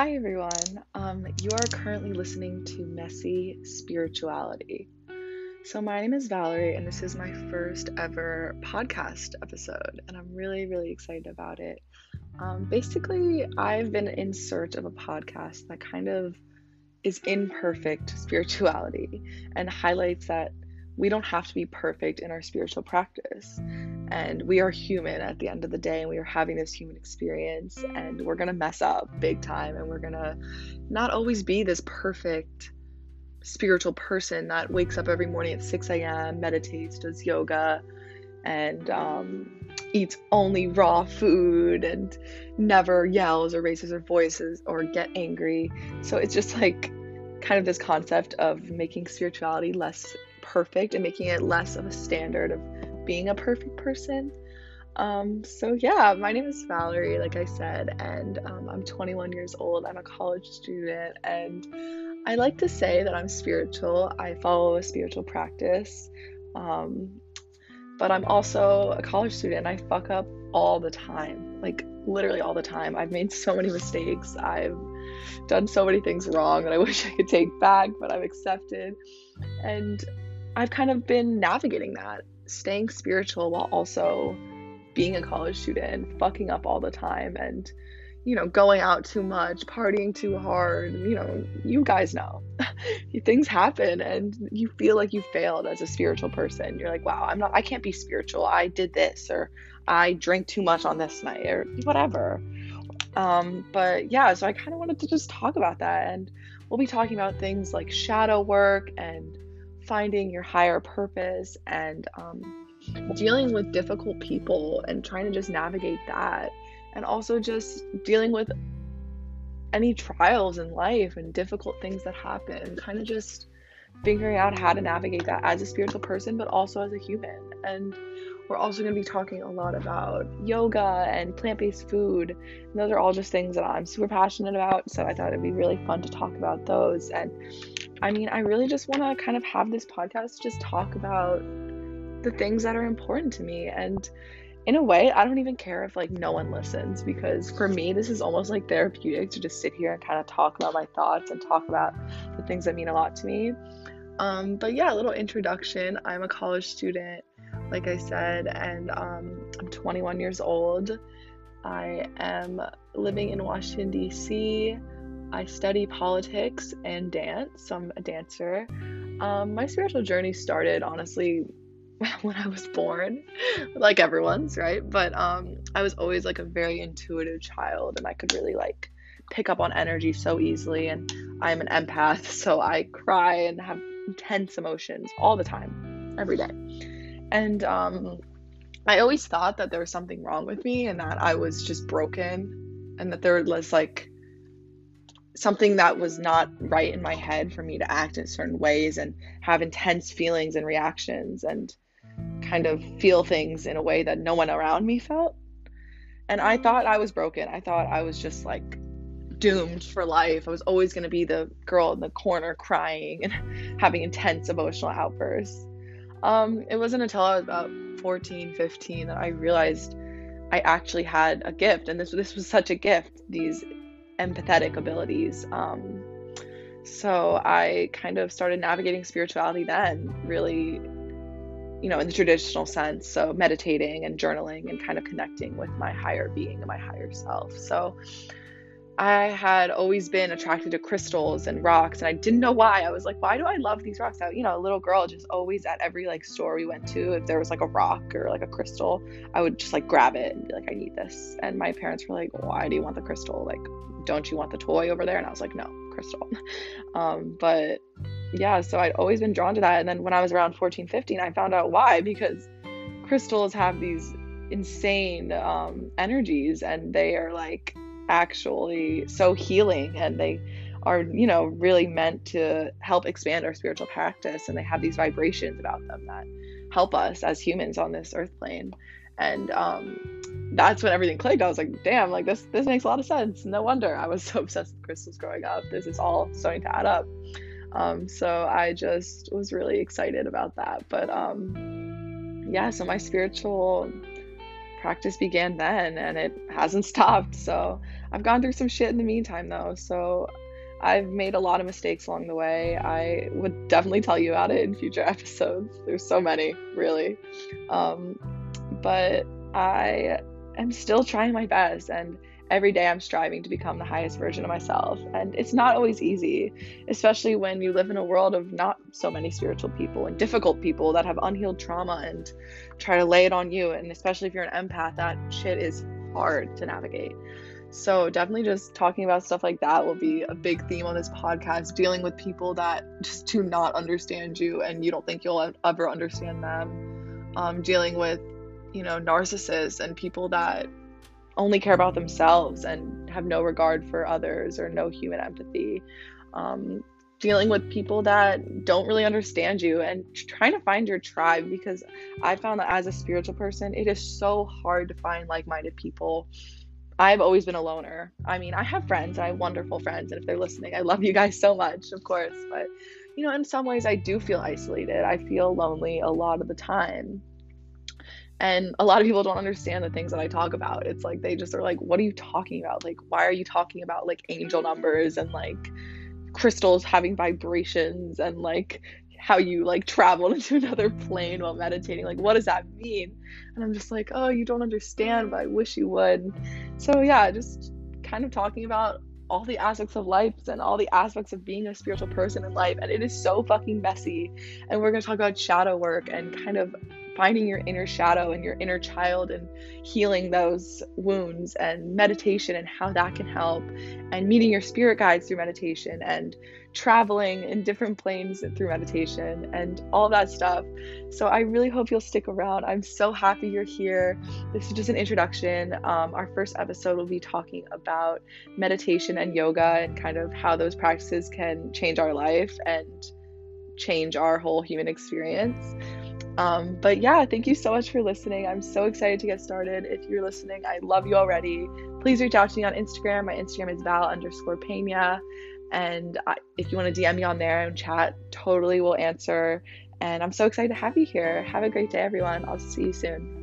Hi, everyone. Um, you are currently listening to Messy Spirituality. So, my name is Valerie, and this is my first ever podcast episode, and I'm really, really excited about it. Um, basically, I've been in search of a podcast that kind of is imperfect spirituality and highlights that we don't have to be perfect in our spiritual practice. And we are human at the end of the day, and we are having this human experience, and we're gonna mess up big time, and we're gonna not always be this perfect spiritual person that wakes up every morning at 6 a.m., meditates, does yoga, and um, eats only raw food and never yells or raises her voices or get angry. So it's just like kind of this concept of making spirituality less perfect and making it less of a standard of being a perfect person. Um, so yeah, my name is Valerie, like I said, and um, I'm 21 years old. I'm a college student, and I like to say that I'm spiritual. I follow a spiritual practice, um, but I'm also a college student. And I fuck up all the time, like literally all the time. I've made so many mistakes. I've done so many things wrong that I wish I could take back, but I've accepted. And I've kind of been navigating that, staying spiritual while also being a college student, fucking up all the time, and you know, going out too much, partying too hard. You know, you guys know things happen, and you feel like you failed as a spiritual person. You're like, wow, I'm not, I can't be spiritual. I did this, or I drank too much on this night, or whatever. Um, but yeah, so I kind of wanted to just talk about that, and we'll be talking about things like shadow work and finding your higher purpose and um, dealing with difficult people and trying to just navigate that. And also just dealing with any trials in life and difficult things that happen. Kind of just figuring out how to navigate that as a spiritual person but also as a human. And we're also going to be talking a lot about yoga and plant-based food. And those are all just things that i'm super passionate about so i thought it'd be really fun to talk about those. And I mean, I really just want to kind of have this podcast just talk about the things that are important to me. And in a way, I don't even care if like no one listens because for me, this is almost like therapeutic to just sit here and kind of talk about my thoughts and talk about the things that mean a lot to me. Um, but yeah, a little introduction. I'm a college student, like I said, and um, I'm 21 years old. I am living in Washington, D.C. I study politics and dance, I'm a dancer. Um, my spiritual journey started honestly when I was born, like everyone's, right? But um, I was always like a very intuitive child, and I could really like pick up on energy so easily. And I'm an empath, so I cry and have intense emotions all the time, every day. And um, I always thought that there was something wrong with me, and that I was just broken, and that there was like something that was not right in my head for me to act in certain ways and have intense feelings and reactions and kind of feel things in a way that no one around me felt. And I thought I was broken. I thought I was just like doomed for life. I was always going to be the girl in the corner crying and having intense emotional outbursts. Um, it wasn't until I was about 14, 15 that I realized I actually had a gift. And this, this was such a gift, these empathetic abilities. Um, so I kind of started navigating spirituality then, really, you know, in the traditional sense. So meditating and journaling and kind of connecting with my higher being and my higher self. So I had always been attracted to crystals and rocks, and I didn't know why. I was like, why do I love these rocks? I, you know, a little girl just always at every like store we went to, if there was like a rock or like a crystal, I would just like grab it and be like, I need this. And my parents were like, why do you want the crystal? Like, don't you want the toy over there? And I was like, no, crystal. um, but yeah, so I'd always been drawn to that. And then when I was around 14, 15, I found out why because crystals have these insane um, energies and they are like actually so healing and they are you know really meant to help expand our spiritual practice and they have these vibrations about them that help us as humans on this earth plane. And um, that's when everything clicked. I was like damn like this this makes a lot of sense. No wonder i was so obsessed with crystals growing up. This is all starting to add up. Um, so i just was really excited about that. But um, yeah so my spiritual practice began then and it hasn't stopped so I've gone through some shit in the meantime, though. So I've made a lot of mistakes along the way. I would definitely tell you about it in future episodes. There's so many, really. Um, but I am still trying my best, and every day I'm striving to become the highest version of myself. And it's not always easy, especially when you live in a world of not so many spiritual people and difficult people that have unhealed trauma and try to lay it on you. And especially if you're an empath, that shit is hard to navigate. So, definitely just talking about stuff like that will be a big theme on this podcast. Dealing with people that just do not understand you and you don't think you'll ever understand them. Um, dealing with, you know, narcissists and people that only care about themselves and have no regard for others or no human empathy. Um, dealing with people that don't really understand you and trying to find your tribe because I found that as a spiritual person, it is so hard to find like minded people I've always been a loner. I mean, I have friends, I have wonderful friends, and if they're listening, I love you guys so much, of course. But, you know, in some ways, I do feel isolated. I feel lonely a lot of the time. And a lot of people don't understand the things that I talk about. It's like they just are like, what are you talking about? Like, why are you talking about like angel mm-hmm. numbers and like crystals having vibrations and like how you like travel into another plane while meditating. Like, what does that mean? And I'm just like, oh, you don't understand, but I wish you would. So, yeah, just kind of talking about all the aspects of life and all the aspects of being a spiritual person in life. And it is so fucking messy. And we're going to talk about shadow work and kind of finding your inner shadow and your inner child and healing those wounds and meditation and how that can help and meeting your spirit guides through meditation and traveling in different planes through meditation and all that stuff. So I really hope you'll stick around. I'm so happy you're here. This is just an introduction. Um, our first episode will be talking about meditation and yoga and kind of how those practices can change our life and change our whole human experience. Um, but yeah, thank you so much for listening. I'm so excited to get started. If you're listening, I love you already. Please reach out to me on Instagram. My Instagram is val underscore pena. And I, if you want to DM me on there and chat, totally will answer. And I'm so excited to have you here. Have a great day, everyone. I'll see you soon.